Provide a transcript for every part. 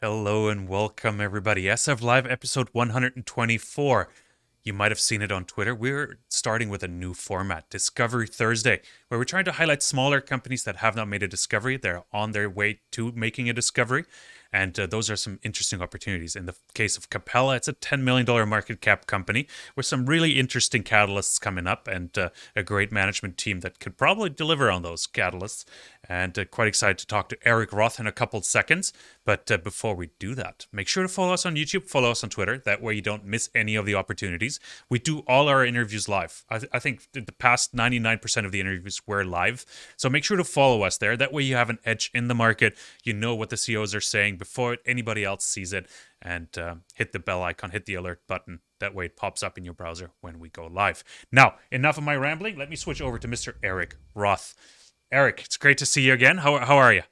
Hello and welcome, everybody. SF Live episode 124. You might have seen it on Twitter. We're starting with a new format, Discovery Thursday, where we're trying to highlight smaller companies that have not made a discovery. They're on their way to making a discovery. And uh, those are some interesting opportunities. In the case of Capella, it's a $10 million market cap company with some really interesting catalysts coming up and uh, a great management team that could probably deliver on those catalysts. And uh, quite excited to talk to Eric Roth in a couple seconds. But uh, before we do that, make sure to follow us on YouTube, follow us on Twitter. That way you don't miss any of the opportunities. We do all our interviews live. I, th- I think the past 99% of the interviews were live. So make sure to follow us there. That way you have an edge in the market. You know what the CEOs are saying before anybody else sees it and uh, hit the bell icon, hit the alert button. That way it pops up in your browser when we go live. Now, enough of my rambling. Let me switch over to Mr. Eric Roth. Eric, it's great to see you again. How, how are you?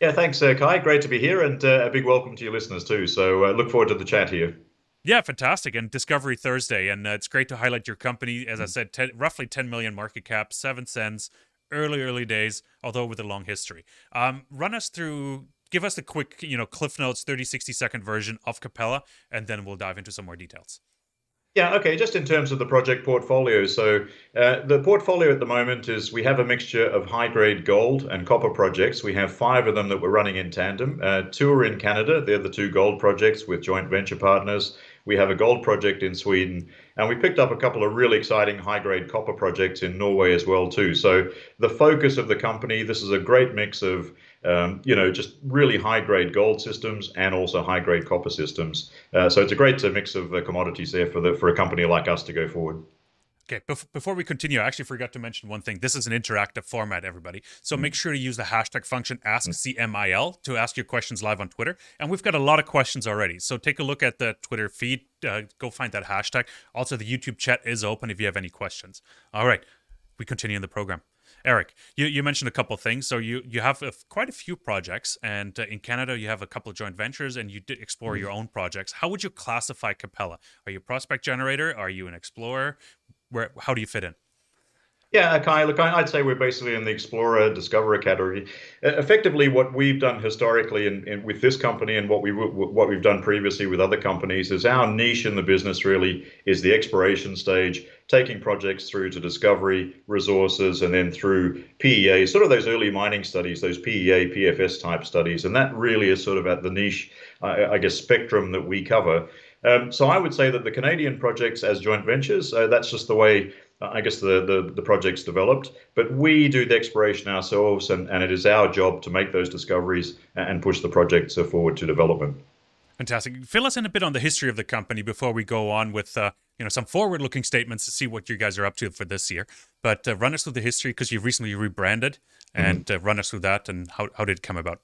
Yeah, thanks, uh, Kai. Great to be here, and uh, a big welcome to your listeners too. So, uh, look forward to the chat here. Yeah, fantastic. And Discovery Thursday. And uh, it's great to highlight your company. As I mm. said, 10, roughly 10 million market cap, seven cents, early, early days, although with a long history. Um, run us through give us a quick, you know, Cliff Notes 30, 60 second version of Capella, and then we'll dive into some more details. Yeah, okay, just in terms of the project portfolio. So, uh, the portfolio at the moment is we have a mixture of high grade gold and copper projects. We have five of them that we're running in tandem. Uh, two are in Canada, they're the two gold projects with joint venture partners. We have a gold project in Sweden, and we picked up a couple of really exciting high grade copper projects in Norway as well too. So the focus of the company, this is a great mix of um, you know, just really high grade gold systems and also high grade copper systems. Uh, so it's a great uh, mix of uh, commodities there for the for a company like us to go forward. Okay, before we continue, I actually forgot to mention one thing. This is an interactive format, everybody. So make sure to use the hashtag function AskCMIL to ask your questions live on Twitter. And we've got a lot of questions already. So take a look at the Twitter feed. Uh, go find that hashtag. Also, the YouTube chat is open if you have any questions. All right, we continue in the program. Eric, you, you mentioned a couple things. So you you have a, quite a few projects, and uh, in Canada you have a couple of joint ventures, and you did explore mm-hmm. your own projects. How would you classify Capella? Are you a prospect generator? Are you an explorer? Where how do you fit in? Yeah, Kai, look, I'd say we're basically in the explorer discoverer category. Effectively, what we've done historically in, in, with this company and what we what we've done previously with other companies is our niche in the business really is the exploration stage, taking projects through to discovery, resources, and then through PEA, sort of those early mining studies, those PEA, PFS type studies, and that really is sort of at the niche, I, I guess, spectrum that we cover. Um, so I would say that the Canadian projects as joint ventures, uh, that's just the way I guess the, the, the project's developed, but we do the exploration ourselves, and, and it is our job to make those discoveries and push the projects forward to development. Fantastic. Fill us in a bit on the history of the company before we go on with uh, you know some forward-looking statements to see what you guys are up to for this year. But uh, run us through the history because you've recently rebranded, and mm-hmm. uh, run us through that and how how did it come about?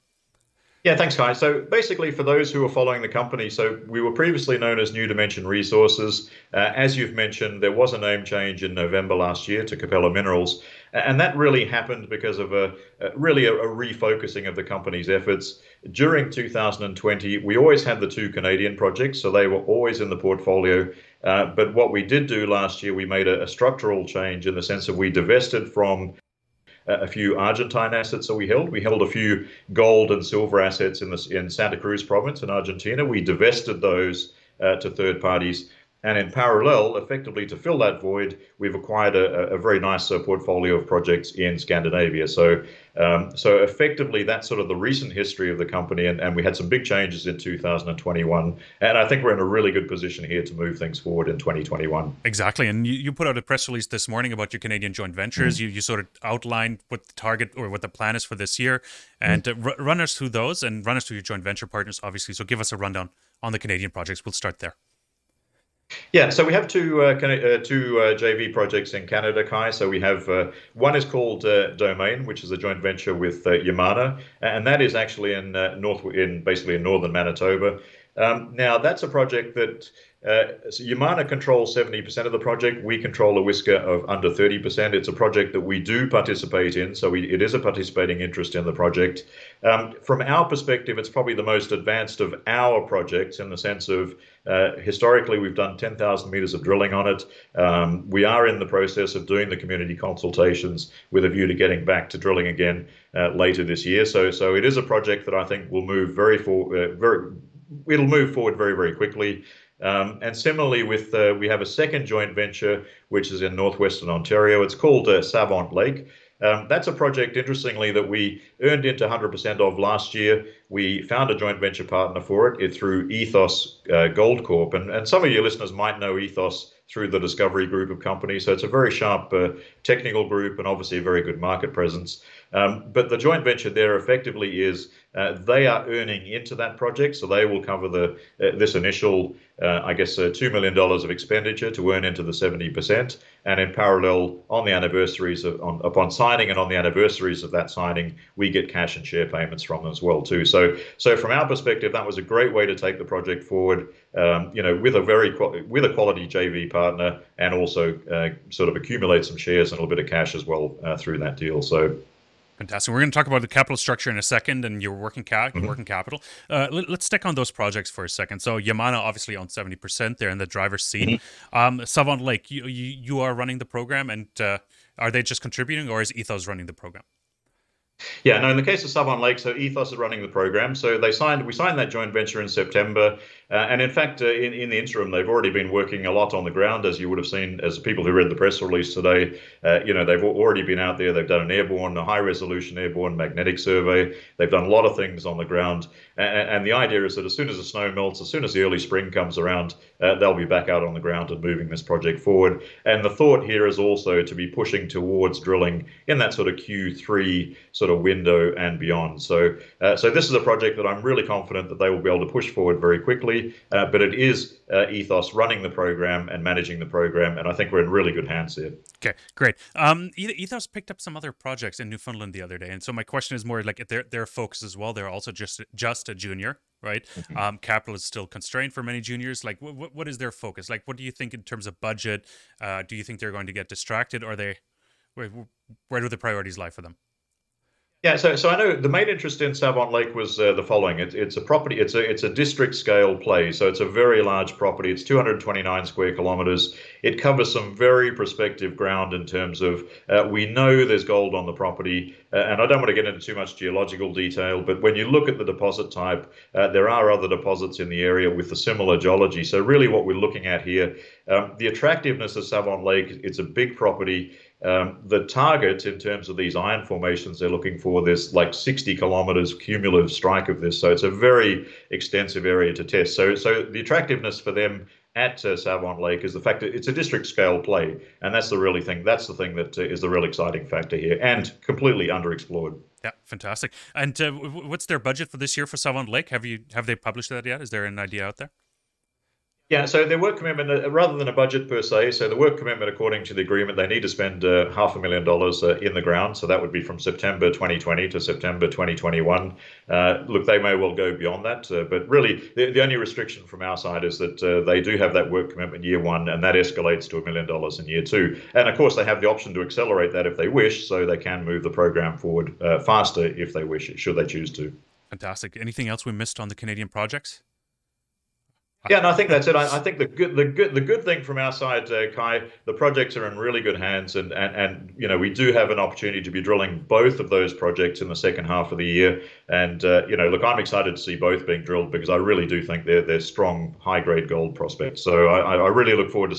Yeah, thanks, Kai. So basically, for those who are following the company, so we were previously known as New Dimension Resources. Uh, as you've mentioned, there was a name change in November last year to Capella Minerals, and that really happened because of a, a really a, a, refocusing of the company's efforts. During 2020, we always had the two Canadian projects, so they were always in the portfolio. Uh, but what we did do last year, we made a, a structural change in the sense that we divested from a few Argentine assets that we held. We held a few gold and silver assets in, the, in Santa Cruz province in Argentina. We divested those uh, to third parties. And in parallel, effectively to fill that void, we've acquired a, a very nice uh, portfolio of projects in Scandinavia. So, um, so effectively, that's sort of the recent history of the company, and, and we had some big changes in 2021. And I think we're in a really good position here to move things forward in 2021. Exactly. And you, you put out a press release this morning about your Canadian joint ventures. Mm-hmm. You, you sort of outlined what the target or what the plan is for this year, and mm-hmm. uh, r- run us through those and run us through your joint venture partners, obviously. So give us a rundown on the Canadian projects. We'll start there. Yeah, so we have two uh, uh, two uh, JV projects in Canada, Kai. So we have uh, one is called Domain, which is a joint venture with Yamana, and that is actually in north in basically in northern Manitoba. Um, now, that's a project that uh, so Yamana controls 70% of the project. We control a whisker of under 30%. It's a project that we do participate in, so we, it is a participating interest in the project. Um, from our perspective, it's probably the most advanced of our projects in the sense of uh, historically we've done 10,000 meters of drilling on it. Um, we are in the process of doing the community consultations with a view to getting back to drilling again uh, later this year. So, so it is a project that I think will move very for, uh, very it'll move forward very very quickly. Um, and similarly, with uh, we have a second joint venture which is in northwestern Ontario. It's called uh, Savant Lake. Um, that's a project, interestingly, that we earned into 100% of last year. We found a joint venture partner for it, it through Ethos uh, Gold Corp. And, and some of your listeners might know Ethos through the Discovery Group of companies. So it's a very sharp uh, technical group and obviously a very good market presence. Um, but the joint venture there effectively is uh, they are earning into that project, so they will cover the uh, this initial, uh, I guess, uh, two million dollars of expenditure to earn into the seventy percent, and in parallel, on the anniversaries of, on, upon signing and on the anniversaries of that signing, we get cash and share payments from them as well too. So, so from our perspective, that was a great way to take the project forward. Um, you know, with a very with a quality JV partner, and also uh, sort of accumulate some shares and a little bit of cash as well uh, through that deal. So. Fantastic. We're going to talk about the capital structure in a second and your working, ca- mm-hmm. working capital. Uh, let, us stick on those projects for a second. So Yamana obviously owns 70%. They're in the driver's seat. Mm-hmm. Um, Savant Lake, you, you, you, are running the program and uh, are they just contributing or is Ethos running the program? Yeah, no. In the case of Savant Lake, so Ethos is running the program. So they signed, we signed that joint venture in September, uh, and in fact, uh, in in the interim, they've already been working a lot on the ground, as you would have seen as people who read the press release today. Uh, you know, they've already been out there. They've done an airborne, a high resolution airborne magnetic survey. They've done a lot of things on the ground, and, and the idea is that as soon as the snow melts, as soon as the early spring comes around, uh, they'll be back out on the ground and moving this project forward. And the thought here is also to be pushing towards drilling in that sort of Q3 sort of window and beyond. So, uh, so this is a project that I'm really confident that they will be able to push forward very quickly. Uh, but it is uh, Ethos running the program and managing the program, and I think we're in really good hands here. Okay, great. Um, Ethos picked up some other projects in Newfoundland the other day, and so my question is more like their their focus as well. They're also just just a junior, right? Mm-hmm. Um, capital is still constrained for many juniors. Like, what what is their focus? Like, what do you think in terms of budget? Uh, do you think they're going to get distracted, or they where, where do the priorities lie for them? Yeah, so so I know the main interest in Savant Lake was uh, the following. It's it's a property. It's a it's a district scale play. So it's a very large property. It's 229 square kilometers. It covers some very prospective ground in terms of uh, we know there's gold on the property, uh, and I don't want to get into too much geological detail. But when you look at the deposit type, uh, there are other deposits in the area with a similar geology. So really, what we're looking at here, um, the attractiveness of Savant Lake. It's a big property. Um, the target in terms of these iron formations they're looking for, there's like 60 kilometers cumulative strike of this. So it's a very extensive area to test. So, so the attractiveness for them at uh, Savant Lake is the fact that it's a district scale play, and that's the really thing. That's the thing that uh, is the real exciting factor here, and completely underexplored. Yeah, fantastic. And uh, what's their budget for this year for Savant Lake? Have you have they published that yet? Is there an idea out there? Yeah, so their work commitment, uh, rather than a budget per se, so the work commitment, according to the agreement, they need to spend uh, half a million dollars uh, in the ground. So that would be from September 2020 to September 2021. Uh, look, they may well go beyond that, uh, but really, the, the only restriction from our side is that they do have that work commitment year one, and that escalates to a million dollars in year two. And of course, they have the option to accelerate that if they wish, so they can move the program forward faster if they wish, should they choose to. Fantastic. Anything else we missed on the Canadian projects? Yeah, and I think that's it. I, I, think the good, the good, the good thing from our side, uh, Kai, the projects are in really good hands, and, and and you know we do have an opportunity to be drilling both of those projects in the second half of the year. And uh, you know, look, I'm excited to see both being drilled because I really do think they're they're strong, high grade gold prospects. So I, I really look forward to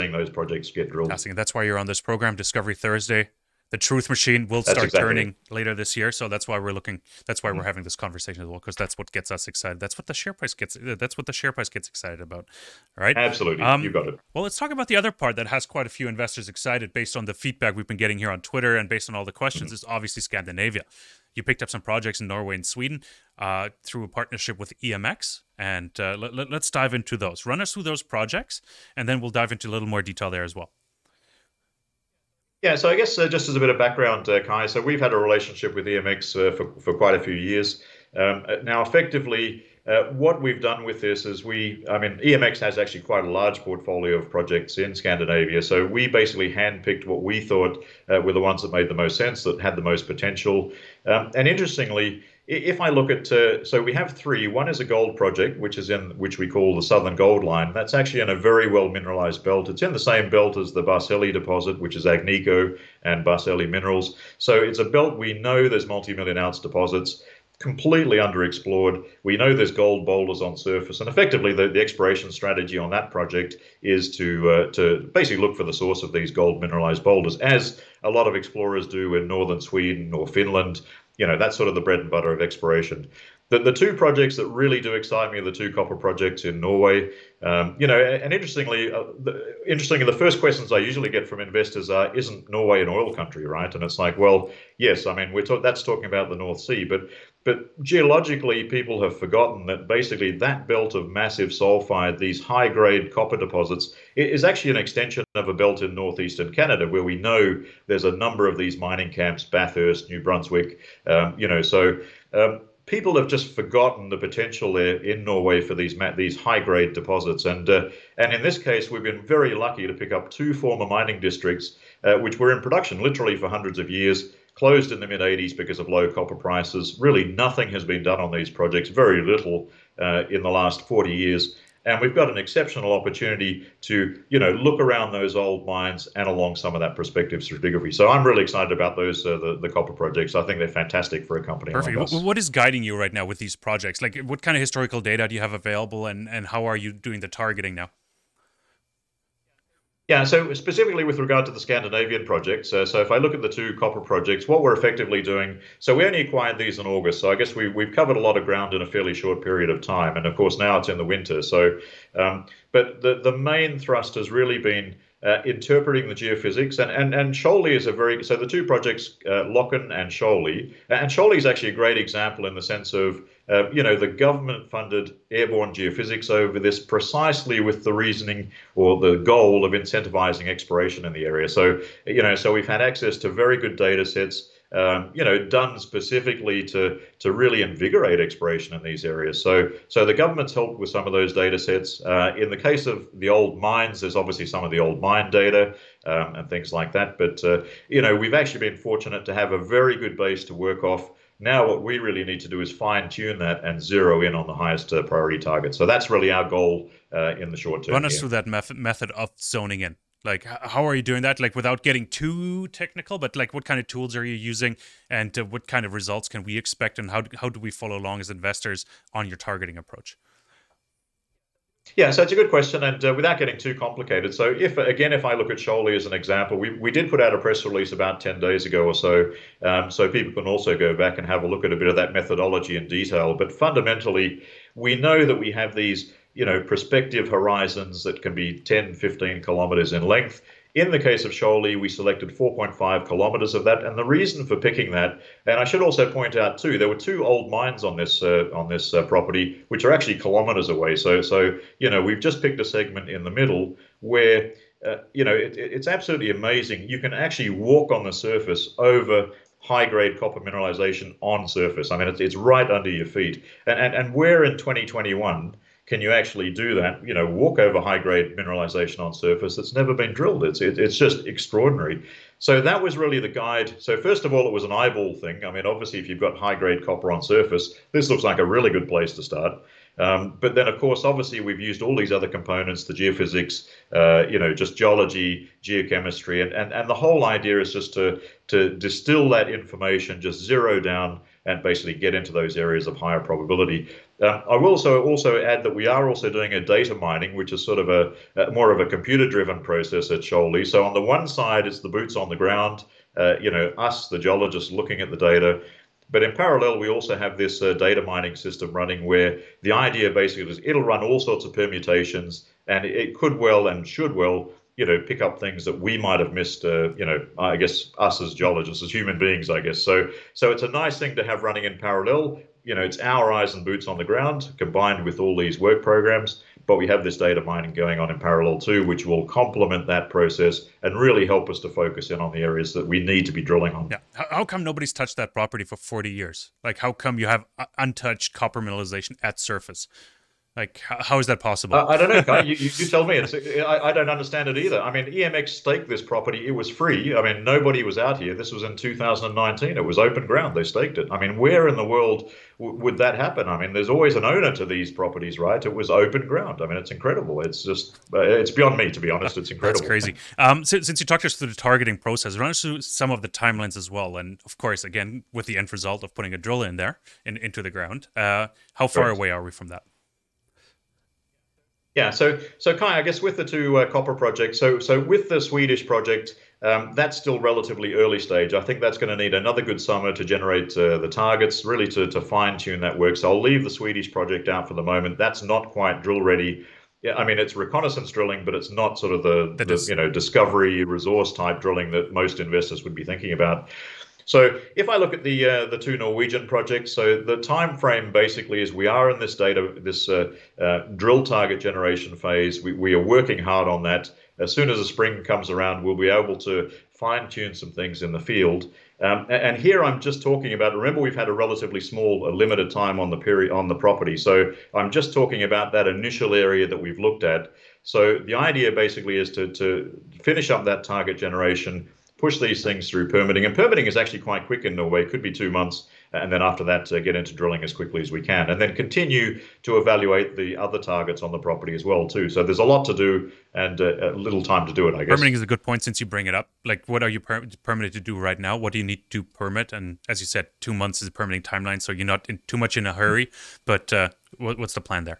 seeing those projects get drilled. That's why you're on this program, Discovery Thursday the truth machine will start exactly turning later this year. So that's why we're looking that's why mm-hmm. we're having this conversation as well because that's what gets us excited. That's what the share price gets that's what the share price gets excited about all right? Absolutely. Um, you got it. well let's talk about the other part that has quite a few investors excited based on the feedback we've been getting here on twitter and based on all the questions mm-hmm. is obviously scandinavia. You picked up some projects in norway and sweden uh, through a partnership with emx and uh, let, let, let's dive into those. Run us through those projects and then we'll dive into a little more detail there as well yeah, so I guess uh, just as a bit of background, uh, Kai, so we've had a relationship with EMX uh, for, for quite a few years. Um, uh, now, effectively, uh, what we've done with this is we, I mean, EMX has actually quite a large portfolio of projects in Scandinavia. So we basically handpicked what we thought uh, were the ones that made the most sense, that had the most potential. Um, and interestingly, if I look at, uh, so we have three. One is a gold project, which is in which we call the Southern Gold Line. That's actually in a very well mineralized belt. It's in the same belt as the Barsele deposit, which is Agnico and Barsele Minerals. So it's a belt we know there's multi-million ounce deposits completely underexplored. We know there's gold boulders on surface, and effectively the, the exploration strategy on that project is to uh, to basically look for the source of these gold mineralized boulders, as a lot of explorers do in northern Sweden or Finland. You know, that's sort of the bread and butter of exploration the, the two projects that really do excite me are the two copper projects in Norway. Um, you know, and interestingly, uh, the, interestingly, the first questions I usually get from investors are, "Isn't Norway an oil country?" Right? And it's like, well, yes. I mean, we're talk- that's talking about the North Sea, but but geologically, people have forgotten that basically that belt of massive sulfide, these high-grade copper deposits, is actually an extension of a belt in northeastern Canada, where we know there's a number of these mining camps, Bathurst, New Brunswick. Um, you know, so. Um, people have just forgotten the potential there in Norway for these these high grade deposits. And uh, and in this case, we've been very lucky to pick up two former mining districts, uh, which were in production literally for hundreds of years. Closed in the mid 80s because of low copper prices. Really, nothing has been done on these projects, very little uh, in the last 40 years. And we've got an exceptional opportunity to, you know, look around those old mines and along some of that prospective stratigraphy. So I'm really excited about those, uh, the, the copper projects. I think they're fantastic for a company. Perfect. Like what is guiding you right now with these projects? Like, what kind of historical data do you have available, and and how are you doing the targeting now? Yeah, so specifically with regard to the Scandinavian projects, uh, so if I look at the two copper projects, what we're effectively doing, so we only acquired these in August, so I guess we, we've covered a lot of ground in a fairly short period of time, and of course now it's in the winter. So, um, but the the main thrust has really been uh, interpreting the geophysics. And, and, and Shoaley is a very, so the two projects, uh, Løkken and Shoaley, and Shoaley is actually a great example in the sense of, uh, you know, the government funded airborne geophysics over this precisely with the reasoning or the goal of incentivizing exploration in the area. So, you know, so we've had access to very good data sets um, you know, done specifically to to really invigorate exploration in these areas. So so the government's helped with some of those data sets. Uh, in the case of the old mines, there's obviously some of the old mine data um, and things like that. But uh, you know, we've actually been fortunate to have a very good base to work off. Now, what we really need to do is fine tune that and zero in on the highest uh, priority targets. So that's really our goal uh, in the short term. Run us here. through that method method of zoning in. Like, how are you doing that? Like, without getting too technical, but like, what kind of tools are you using, and uh, what kind of results can we expect, and how how do we follow along as investors on your targeting approach? Yeah, so it's a good question, and uh, without getting too complicated. So, if again, if I look at Shoaley as an example, we, we did put out a press release about ten days ago or so, um, so people can also go back and have a look at a bit of that methodology in detail. But fundamentally, we know that we have these you know, prospective horizons that can be 10, 15 kilometers in length. In the case of Shoaley, we selected 4.5 kilometers of that, and the reason for picking that, and I should also point out too, there were two old mines on this uh, on this uh, property, which are actually kilometers away. So, so you know, we've just picked a segment in the middle where, uh, you know, it, it's absolutely amazing. You can actually walk on the surface over high grade copper mineralization on surface. I mean, it's, it's right under your feet, and and, and we're in 2021 can you actually do that? You know, walk over high grade mineralization on surface that's never been drilled. It's it, it's just extraordinary. So that was really the guide. So first of all, it was an eyeball thing. I mean, obviously, if you've got high grade copper on surface, this looks like a really good place to start. Um, but then, of course, obviously, we've used all these other components, the geophysics, uh, you know, just geology, geochemistry, and, and, and the whole idea is just to, to distill that information, just zero down and basically get into those areas of higher probability. Um, I will also also add that we are also doing a data mining, which is sort of a, a more of a computer-driven process at Shoaley. So on the one side, it's the boots on the ground, uh, you know, us, the geologists, looking at the data. But in parallel, we also have this uh, data mining system running where the idea basically is it'll run all sorts of permutations and it could well and should well you know pick up things that we might have missed uh, you know i guess us as geologists as human beings i guess so so it's a nice thing to have running in parallel you know, it's our eyes and boots on the ground combined with all these work programs. But we have this data mining going on in parallel too, which will complement that process and really help us to focus in on the areas that we need to be drilling on. Yeah. How come nobody's touched that property for 40 years? Like, how come you have untouched copper mineralization at surface? Like, how is that possible? I, I don't know. you, you, you, tell me. It's, I, I, don't understand it either. I mean, EMX staked this property. It was free. I mean, nobody was out here. This was in 2019. It was open ground. They staked it. I mean, where in the world w- would that happen? I mean, there's always an owner to these properties, right? It was open ground. I mean, it's incredible. It's just, uh, it's beyond me, to be honest. It's incredible. That's crazy. Um, since, since you talked us through the targeting process, run us through some of the timelines as well. And of course, again, with the end result of putting a drill in there in, into the ground, uh, how far away are we from that? Yeah, so so Kai, I guess with the two uh, copper projects, so so with the Swedish project, um, that's still relatively early stage. I think that's going to need another good summer to generate uh, the targets, really to to fine tune that work. So I'll leave the Swedish project out for the moment. That's not quite drill ready. Yeah, I mean it's reconnaissance drilling, but it's not sort of the, the you know discovery resource type drilling that most investors would be thinking about. So if I look at the uh, the two Norwegian projects, so the time frame basically is we are in this data this uh, uh, drill target generation phase. We, we are working hard on that. As soon as the spring comes around, we'll be able to fine tune some things in the field. Um, and here I'm just talking about. Remember, we've had a relatively small, a limited time on the period on the property. So I'm just talking about that initial area that we've looked at. So the idea basically is to to finish up that target generation push these things through permitting. And permitting is actually quite quick in Norway, it could be two months. And then after that, uh, get into drilling as quickly as we can. And then continue to evaluate the other targets on the property as well, too. So there's a lot to do and uh, a little time to do it, I guess. Permitting is a good point since you bring it up. Like, what are you per- permitted to do right now? What do you need to permit? And as you said, two months is a permitting timeline, so you're not in, too much in a hurry. But uh, what, what's the plan there?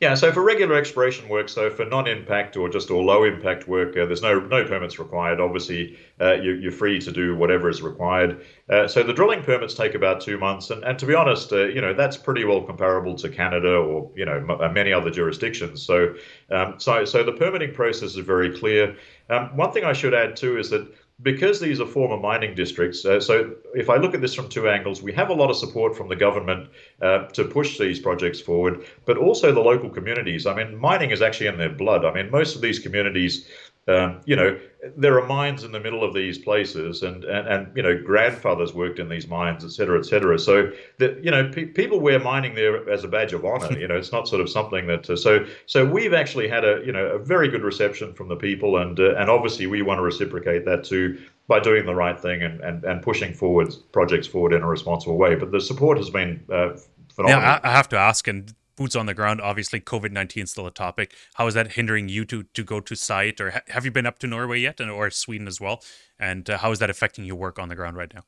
Yeah, so for regular exploration work, so for non-impact or just or low impact work, uh, there's no no permits required. Obviously, uh, you, are free to do whatever is required. Uh, so the drilling permits take about two months, and, and to be honest, uh, you know that's pretty well comparable to Canada or you know m- uh, many other jurisdictions. So um, so so the permitting process is very clear. Um, one thing I should add too is that because these are former mining districts, uh, so if I look at this from two angles, we have a lot of support from the government uh, to push these projects forward, but also the local communities. I mean, mining is actually in their blood. I mean, most of these communities um, you know, there are mines in the middle of these places, and, and, and you know, grandfathers worked in these mines, et cetera, et cetera. So that you know, pe- people wear mining there as a badge of honor. You know, it's not sort of something that. Uh, so so we've actually had a you know a very good reception from the people, and uh, and obviously we want to reciprocate that too by doing the right thing and, and, and pushing forward projects forward in a responsible way. But the support has been uh, phenomenal. Yeah, I, I have to ask, and boots on the ground. Obviously, COVID nineteen is still a topic. How is that hindering you to to go to site, or ha- have you been up to Norway yet, and or Sweden as well? And uh, how is that affecting your work on the ground right now?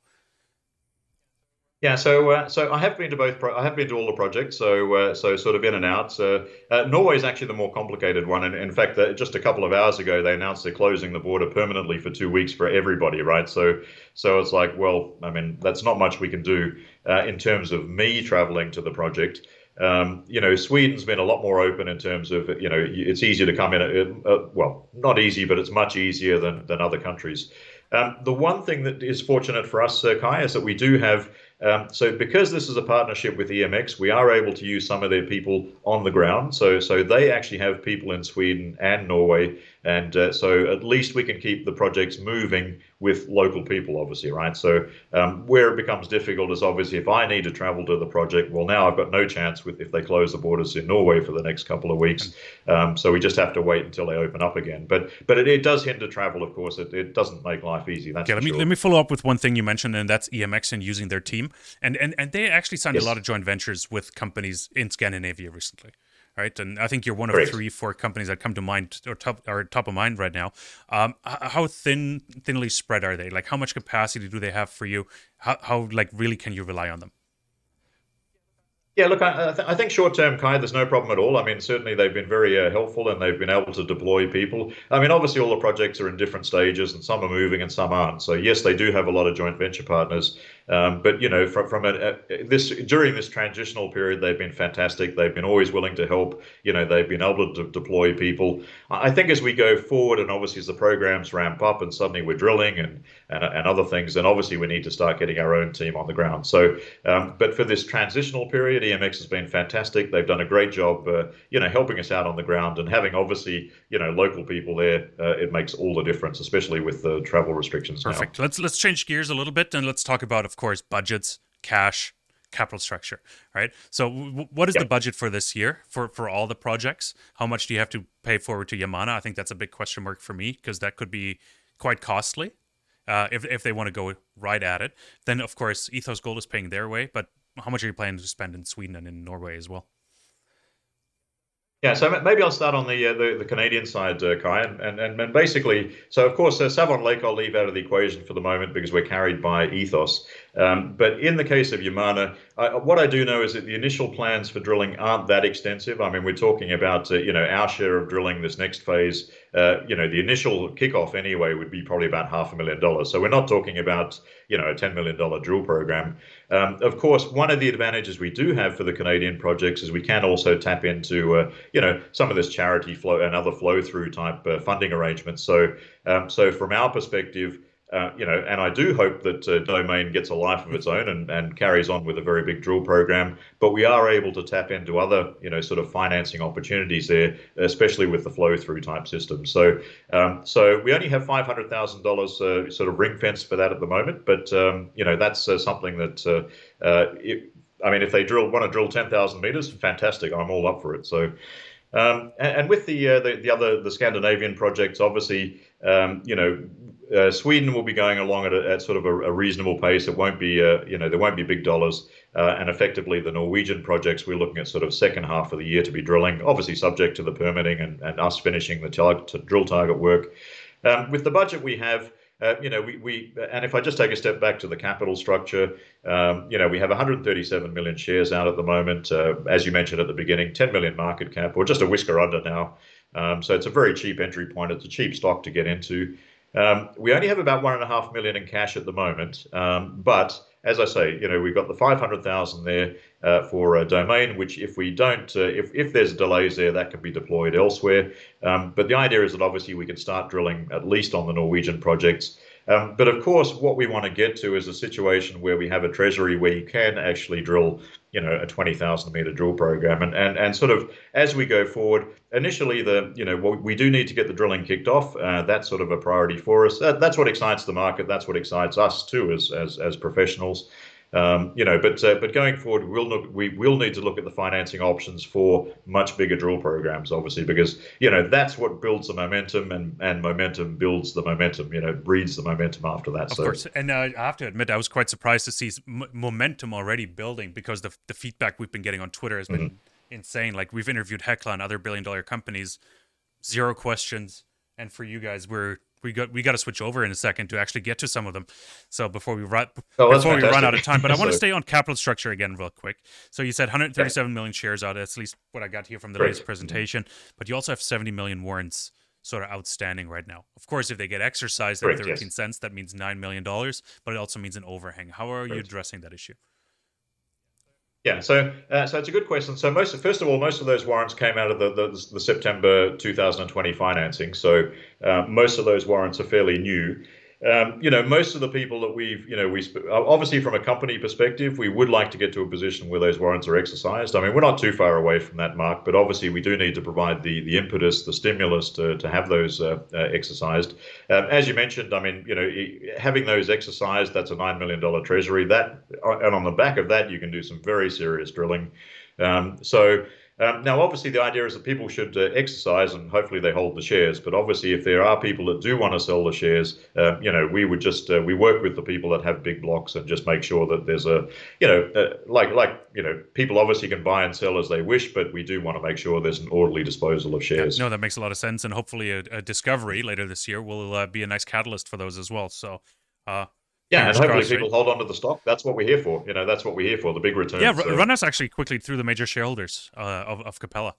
Yeah, so uh, so I have been to both. Pro- I have been to all the projects. So uh, so sort of in and out. So uh, Norway is actually the more complicated one. And in fact, uh, just a couple of hours ago, they announced they're closing the border permanently for two weeks for everybody. Right. So so it's like, well, I mean, that's not much we can do uh, in terms of me traveling to the project. Um, you know, Sweden's been a lot more open in terms of, you know, it's easier to come in. Uh, well, not easy, but it's much easier than, than other countries. Um, the one thing that is fortunate for us, uh, Kai, is that we do have um, so because this is a partnership with EMX, we are able to use some of their people on the ground. So so they actually have people in Sweden and Norway, and uh, so at least we can keep the projects moving with local people, obviously, right? So um, where it becomes difficult is obviously if I need to travel to the project. Well, now I've got no chance with if they close the borders in Norway for the next couple of weeks. Um, so we just have to wait until they open up again. But but it, it does hinder travel, of course. It, it doesn't make life easy. That's yeah. Let me sure. let me follow up with one thing you mentioned, and that's EMX and using their team and and and they actually signed yes. a lot of joint ventures with companies in Scandinavia recently, right? And I think you're one of Great. three, four companies that come to mind or top or top of mind right now. Um, how thin thinly spread are they? Like, how much capacity do they have for you? How how like really can you rely on them? Yeah, look, I, I think short term, Kai, there's no problem at all. I mean, certainly they've been very uh, helpful and they've been able to deploy people. I mean, obviously, all the projects are in different stages and some are moving and some aren't. So, yes, they do have a lot of joint venture partners. Um, but you know, from from a, a, this during this transitional period, they've been fantastic. They've been always willing to help. You know, they've been able to deploy people. I think as we go forward, and obviously as the programs ramp up, and suddenly we're drilling and and, and other things, then obviously we need to start getting our own team on the ground. So, um, but for this transitional period, EMX has been fantastic. They've done a great job, uh, you know, helping us out on the ground and having obviously you know local people there. Uh, it makes all the difference, especially with the travel restrictions. Perfect. Now. Let's let's change gears a little bit and let's talk about, of course, budgets, cash, capital structure. Right. So, w- what is yep. the budget for this year for for all the projects? How much do you have to pay forward to Yamana? I think that's a big question mark for me because that could be quite costly. Uh, if, if they want to go right at it, then of course Ethos Gold is paying their way. But how much are you planning to spend in Sweden and in Norway as well? Yeah, so maybe I'll start on the uh, the, the, Canadian side, uh, Kai, and, and and basically, so of course, uh, Savant Lake I'll leave out of the equation for the moment because we're carried by Ethos. Um, but in the case of Yamana, I, what I do know is that the initial plans for drilling aren't that extensive. I mean, we're talking about uh, you know our share of drilling this next phase. Uh, you know, the initial kickoff anyway would be probably about half a million dollars. So we're not talking about you know a ten million dollar drill program. Um, of course, one of the advantages we do have for the Canadian projects is we can also tap into uh, you know some of this charity flow and other flow through type uh, funding arrangements. So um, so from our perspective. Uh, you know, and I do hope that uh, Domain gets a life of its own and, and carries on with a very big drill program. But we are able to tap into other, you know, sort of financing opportunities there, especially with the flow through type system. So, um, so we only have five hundred thousand uh, dollars sort of ring fence for that at the moment. But um, you know, that's uh, something that uh, it, I mean, if they drill want to drill ten thousand meters, fantastic. I'm all up for it. So. Um, and, and, with the, the, the other the Scandinavian projects, obviously, um, you know, uh, Sweden will be going along at, a, at sort of a, a, reasonable pace. It won't be, uh, you know, there won't be big dollars. Uh, and effectively, the Norwegian projects we're looking at sort of second half of the year to be drilling, obviously subject to the permitting and, and us finishing the tar- drill target work. Um, with the budget we have, uh, you know, we, we and if I just take a step back to the capital structure, um, you know, we have 137 million shares out at the moment. Uh, as you mentioned at the beginning, 10 million market cap, or just a whisker under now. Um, so it's a very cheap entry point. It's a cheap stock to get into. Um, we only have about one and a half million in cash at the moment, um, but as I say, you know, we've got the 500,000 there uh, for a domain, which if we don't, uh, if, if there's delays there, that can be deployed elsewhere. Um, but the idea is that obviously we can start drilling at least on the Norwegian projects um, but of course, what we want to get to is a situation where we have a treasury where you can actually drill, you know, a 20,000 meter drill program, and and and sort of as we go forward. Initially, the you know we do need to get the drilling kicked off. Uh, that's sort of a priority for us. That, that's what excites the market. That's what excites us too, as as as professionals. Um, you know, but uh, but going forward, we'll look, we will need to look at the financing options for much bigger drill programs, obviously, because you know that's what builds the momentum, and and momentum builds the momentum. You know, breeds the momentum after that. Of so. course, and uh, I have to admit, I was quite surprised to see m- momentum already building because the the feedback we've been getting on Twitter has been mm-hmm. insane. Like we've interviewed Hecla and other billion dollar companies, zero questions, and for you guys, we're we got we got to switch over in a second to actually get to some of them. So before we run oh, before we run out of time, but I want to stay on capital structure again real quick. So you said 137 million shares out. That's at least what I got here from the latest presentation. But you also have 70 million warrants sort of outstanding right now. Of course, if they get exercised at 13 yes. cents, that means nine million dollars. But it also means an overhang. How are you addressing that issue? Yeah, so uh, so it's a good question. So most, first of all, most of those warrants came out of the the, the September 2020 financing. So uh, most of those warrants are fairly new. Um, you know, most of the people that we've, you know, we obviously from a company perspective, we would like to get to a position where those warrants are exercised. I mean, we're not too far away from that mark, but obviously we do need to provide the the impetus, the stimulus to, to have those uh, uh, exercised. Um, as you mentioned, I mean, you know, having those exercised, that's a nine million dollar treasury. That and on the back of that, you can do some very serious drilling. Um, so um, now, obviously, the idea is that people should uh, exercise and hopefully they hold the shares. But obviously, if there are people that do want to sell the shares, uh, you know, we would just uh, we work with the people that have big blocks and just make sure that there's a, you know, uh, like like you know, people obviously can buy and sell as they wish, but we do want to make sure there's an orderly disposal of shares. Yeah, no, that makes a lot of sense, and hopefully, a, a discovery later this year will uh, be a nice catalyst for those as well. So. Yeah, and hopefully people hold on to the stock. That's what we're here for. You know, that's what we're here for, the big return. Yeah, so. run us actually quickly through the major shareholders uh, of, of Capella.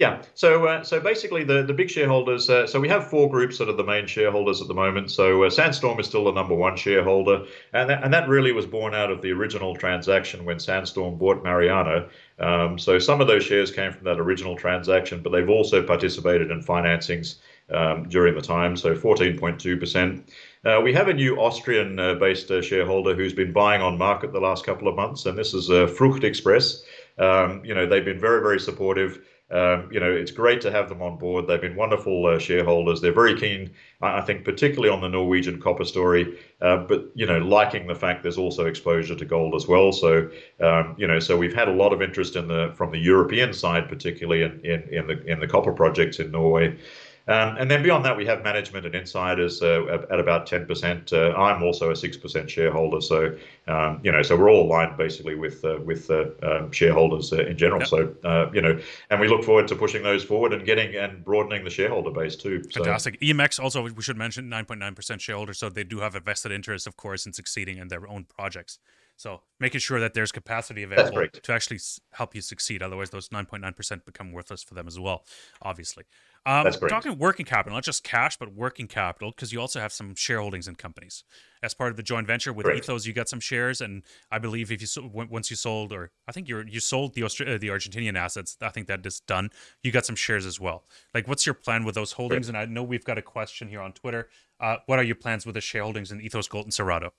Yeah. So uh, so basically, the the big shareholders. Uh, so we have four groups that are the main shareholders at the moment. So uh, Sandstorm is still the number one shareholder, and that, and that really was born out of the original transaction when Sandstorm bought Mariana. Um, so some of those shares came from that original transaction, but they've also participated in financings um, during the time. So 14.2 percent. Uh, we have a new Austrian-based uh, shareholder who's been buying on market the last couple of months, and this is uh, Frucht Express. Um, you know, they've been very, very supportive. Um, you know, it's great to have them on board. They've been wonderful uh, shareholders. They're very keen, I think, particularly on the Norwegian copper story, uh, but you know, liking the fact there's also exposure to gold as well. So, um, you know, so we've had a lot of interest in the from the European side, particularly in in, in the in the copper projects in Norway. Um, and then beyond that, we have management and insiders uh, at about 10%. Uh, I'm also a 6% shareholder, so um, you know, so we're all aligned basically with uh, with uh, um, shareholders uh, in general. Yep. So uh, you know, and we look forward to pushing those forward and getting and broadening the shareholder base too. So. Fantastic. EMX also we should mention 9.9% shareholder, so they do have a vested interest, of course, in succeeding in their own projects. So making sure that there's capacity available to actually help you succeed. Otherwise, those 9.9% become worthless for them as well, obviously. Um, That's great. Talking working capital, not just cash, but working capital, because you also have some shareholdings in companies. As part of the joint venture with. Ethos, you got some shares, and I believe if you once you sold, or I think you you sold the Austra- uh, the Argentinian assets, I think that is done. You got some shares as well. Like, what's your plan with those holdings? And I know we've got a question here on Twitter. Uh, what are your plans with the shareholdings in Ethos Gold and Cerrado?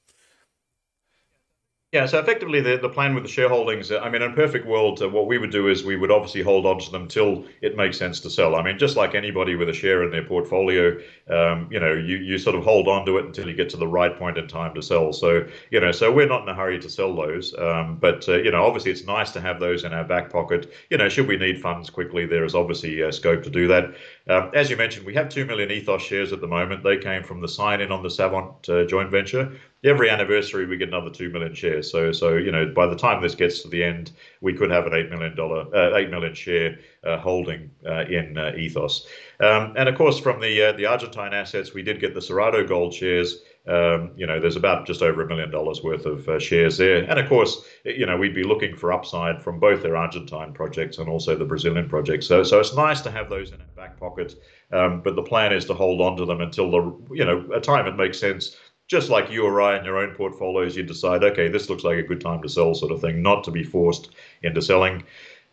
Yeah, so effectively, the, the plan with the shareholdings, I mean, in a perfect world, uh, what we would do is we would obviously hold on to them till it makes sense to sell. I mean, just like anybody with a share in their portfolio, um, you know, you, you sort of hold on to it until you get to the right point in time to sell. So, you know, so we're not in a hurry to sell those. Um, but, uh, you know, obviously it's nice to have those in our back pocket. You know, should we need funds quickly, there is obviously uh, scope to do that. Um, as you mentioned, we have 2 million Ethos shares at the moment. They came from the sign in on the Savant uh, joint venture every anniversary we get another two million shares. So so you know by the time this gets to the end, we could have an eight million dollar uh, eight million share uh, holding uh, in uh, Ethos. Um, and of course from the uh, the Argentine assets, we did get the Cerrado Gold shares. Um, you know, there's about just over a million dollars worth of uh, shares there. And of course, you know, we'd be looking for upside from both their Argentine projects and also the Brazilian projects. So, so it's nice to have those in our back pocket. Um, but the plan is to hold on to them until the, you know, a time it makes sense just like you or I in your own portfolios, you decide, okay, this looks like a good time to sell, sort of thing, not to be forced into selling.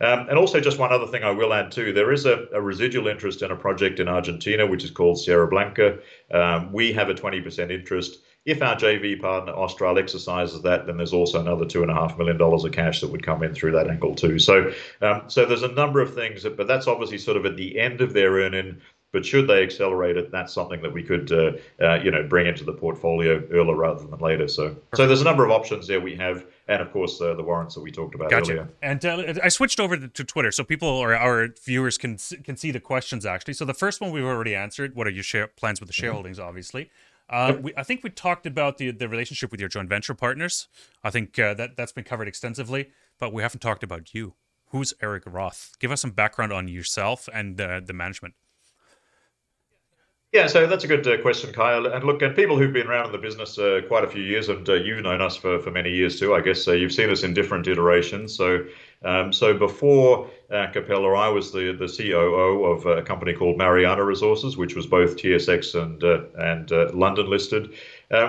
Um, and also, just one other thing I will add too: there is a, a, residual interest in a project in Argentina, which is called Sierra Blanca. Um, we have a 20% interest. If our JV partner Austral exercises that, then there's also another two and a half million dollars of cash that would come in through that angle too. So, um, so there's a number of things, but that's obviously sort of at the end of their earning. But should they accelerate it, that's something that we could, uh, uh, you know, bring into the portfolio earlier rather than later. So, Perfect. so there's a number of options there we have, and of course uh, the warrants that we talked about gotcha. earlier. And uh, I switched over to Twitter so people or our viewers can can see the questions actually. So the first one we've already answered. What are your share plans with the mm-hmm. shareholdings? Obviously. Uh, we, I think we talked about the the relationship with your joint venture partners. I think uh, that that's been covered extensively, but we haven't talked about you. Who's Eric Roth? Give us some background on yourself and uh, the management. Yeah, so that's a good uh, question, Kai. And look, and people who've been around in the business uh, quite a few years, and uh, you've known us for, for many years too. I guess uh, you've seen us in different iterations. So, um, so before uh, Capella, I was the the COO of a company called Mariana Resources, which was both TSX and uh, and London listed.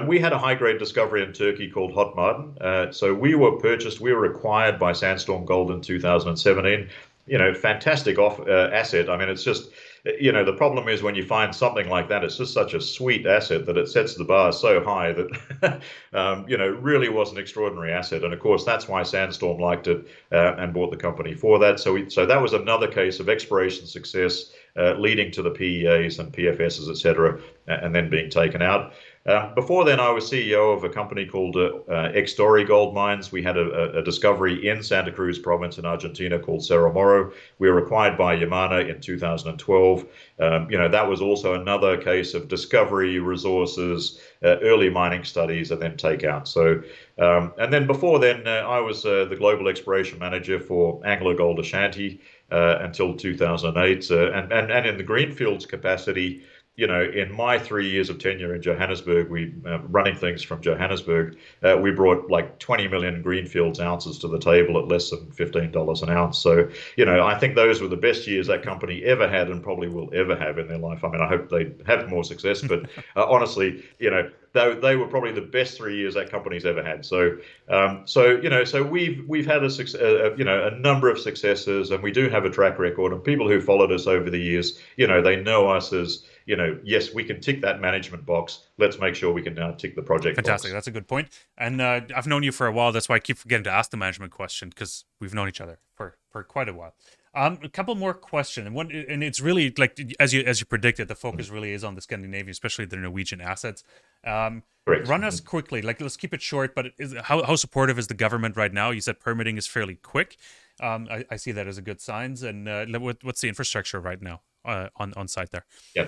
We had a high grade discovery in Turkey called Hod Maden. so we were purchased, we were acquired by Sandstorm Gold in 2017. You know, fantastic off asset. I mean, it's just you know, the problem is when you find something like that, it's just such a sweet asset that it sets the bar so high that, um, you know, really was an extraordinary asset. And of course, that's why Sandstorm liked it uh, and bought the company for that. So, we, so that was another case of exploration success uh, leading to the PEAs and PFSs, et cetera, and then being taken out. Uh, before then, I was CEO of a company called uh, uh, Gold Mines. We had a, a, discovery in Santa Cruz province in Argentina called Cerro Moro. We were acquired by Yamana in 2012. Um, you know, that was also another case of discovery, resources, uh, early mining studies, and then takeout. So, um, and then before then, uh, I was the global exploration manager for Anglo Gold Ashanti until 2008. and, and, and in the Greenfields capacity, you know, in my three years of tenure in Johannesburg, we uh, running things from Johannesburg, uh, we brought like 20 million greenfields ounces to the table at less than $15 an ounce. So, you know, I think those were the best years that company ever had and probably will ever have in their life. I mean, I hope they have more success, but uh, honestly, you know, they, they were probably the best three years that company's ever had. So, um, so you know, so we've we've had a, a, you know a number of successes, and we do have a track record. And people who followed us over the years, you know, they know us as you know, yes, we can tick that management box. Let's make sure we can now tick the project. Fantastic. Box. That's a good point. And uh, I've known you for a while. That's why I keep forgetting to ask the management question because we've known each other for for quite a while. Um, a couple more questions, and one, and it's really like as you as you predicted, the focus really is on the Scandinavian, especially the Norwegian assets. Um, Run us mm-hmm. quickly, like let's keep it short. But is, how how supportive is the government right now? You said permitting is fairly quick. Um, I, I, see that as a good signs. And uh, what, what's the infrastructure right now uh, on on site there? Yeah.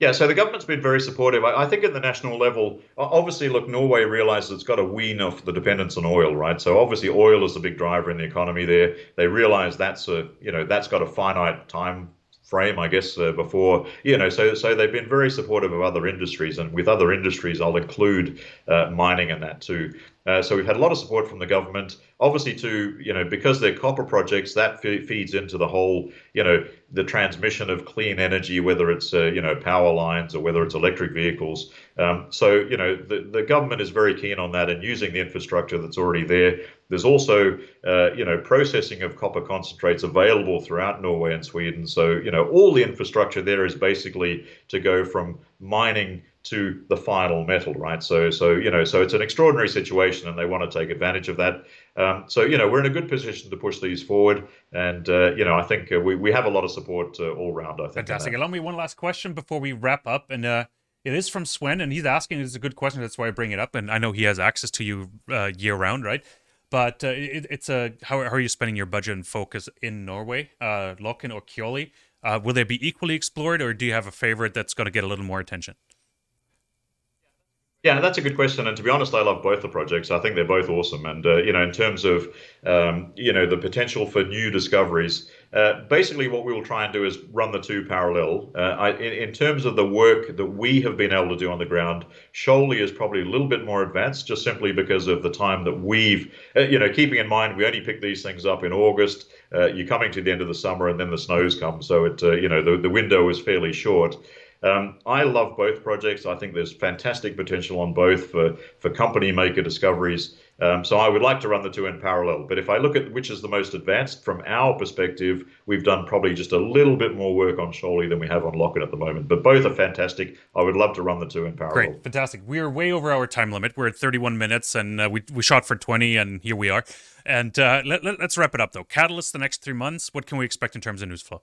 Yeah, so the government's been very supportive. I, I, think at the national level, obviously, look, Norway realizes it's got to wean off the dependence on oil, right? So obviously, oil is the big driver in the economy there. They realize that's a, you know, that's got a finite time frame, I guess, uh, before you know. So so they've been very supportive of other industries, and with other industries, I'll include uh, mining in that too. Uh, so we've had a lot of support from the government. Obviously, to you know, because they're copper projects, that feeds into the whole, you know, the transmission of clean energy, whether it's uh, you know power lines or whether it's electric vehicles. Um, so you know, the the government is very keen on that and using the infrastructure that's already there. There's also uh, you know processing of copper concentrates available throughout Norway and Sweden. So you know, all the infrastructure there is basically to go from mining to the final metal, right? So, so you know, so it's an extraordinary situation, and they want to take advantage of that. Um, so, you know, we're in a good position to push these forward, and uh, you know, I think uh, we we have a lot of support uh, all round. I think. Fantastic. Allow me one last question before we wrap up, and uh, it is from Swen, and he's asking. It's a good question. That's why I bring it up, and I know he has access to you uh, year round, right? But uh, it, it's a how, how are you spending your budget and focus in Norway, uh, Løkken or Kjøli? will they be equally explored, or do you have a favorite that's going to get a little more attention? Yeah, that's a good question. And to be honest, I love both the projects. I think they're both awesome. And uh, you know, in terms of um, you know the potential for new discoveries, uh, basically what we will try and do is run the two parallel. Uh, I, in, in, terms of the work that we have been able to do on the ground, Kjøli is probably a little bit more advanced, just simply because of the time that we've, uh, you know, keeping in mind we only pick these things up in August. Uh, you're coming to the end of the summer, and then the snows come, so it, uh, you know, the the window is fairly short. Um, I love both projects. I think there's fantastic potential on both for, for company maker discoveries. Um, so I would like to run the two in parallel. But if I look at which is the most advanced from our perspective, we've done probably just a little bit more work on Kjøli than we have on Løkken at the moment. But both are fantastic. I would love to run the two in parallel. Great, fantastic. We are way over our time limit. We're at 31 minutes, and uh, we we shot for 20, and here we are. And uh, let, let, let's wrap it up though. Catalyst the next three months. What can we expect in terms of news flow?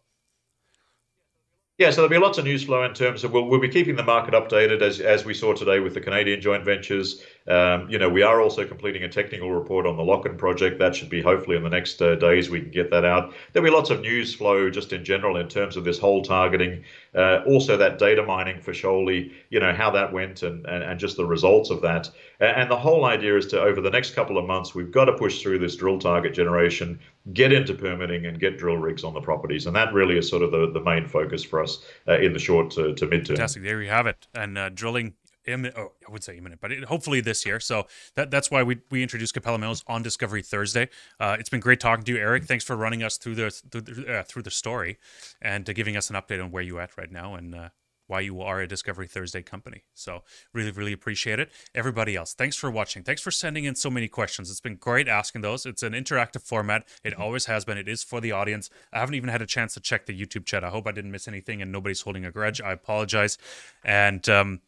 Yeah, so there'll be lots of news flow in terms of we'll, we'll be keeping the market updated as, as we saw today with the Canadian joint ventures. Um, you know, we are also completing a technical report on the Løkken project. That should be hopefully in the next uh, days we can get that out. There'll be lots of news flow just in general in terms of this whole targeting. Uh, also, that data mining for Kjøli, you know, how that went and, and, and just the results of that. And the whole idea is to, over the next couple of months, we've got to push through this drill target generation, get into permitting, and get drill rigs on the properties. And that really is sort of the, the main focus for us uh, in the short to, to midterm. Fantastic. There you have it. And uh, drilling imminent. Oh, I would say imminent, but it, hopefully this year. So that that's why we we introduced Capella Mills on Discovery Thursday. Uh, it's been great talking to you, Eric. Thanks for running us through the through the, uh, through the story and uh, giving us an update on where you're at right now and uh, why you are a Discovery Thursday company. So really, really appreciate it. Everybody else, thanks for watching. Thanks for sending in so many questions. It's been great asking those. It's an interactive format. It mm-hmm. always has been. It is for the audience. I haven't even had a chance to check the YouTube chat. I hope I didn't miss anything and nobody's holding a grudge. I apologize. And um,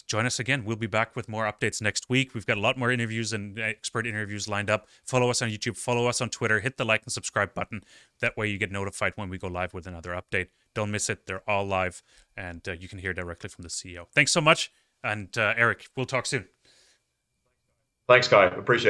join us again. We'll be back with more updates next week. We've got a lot more interviews and expert interviews lined up. Follow us on YouTube, follow us on Twitter, hit the like and subscribe button. That way you get notified when we go live with another update. Don't miss it. They're all live and uh, you can hear directly from the CEO. Thanks so much. And uh, Eric, we'll talk soon. Thanks, Guy. Appreciate it.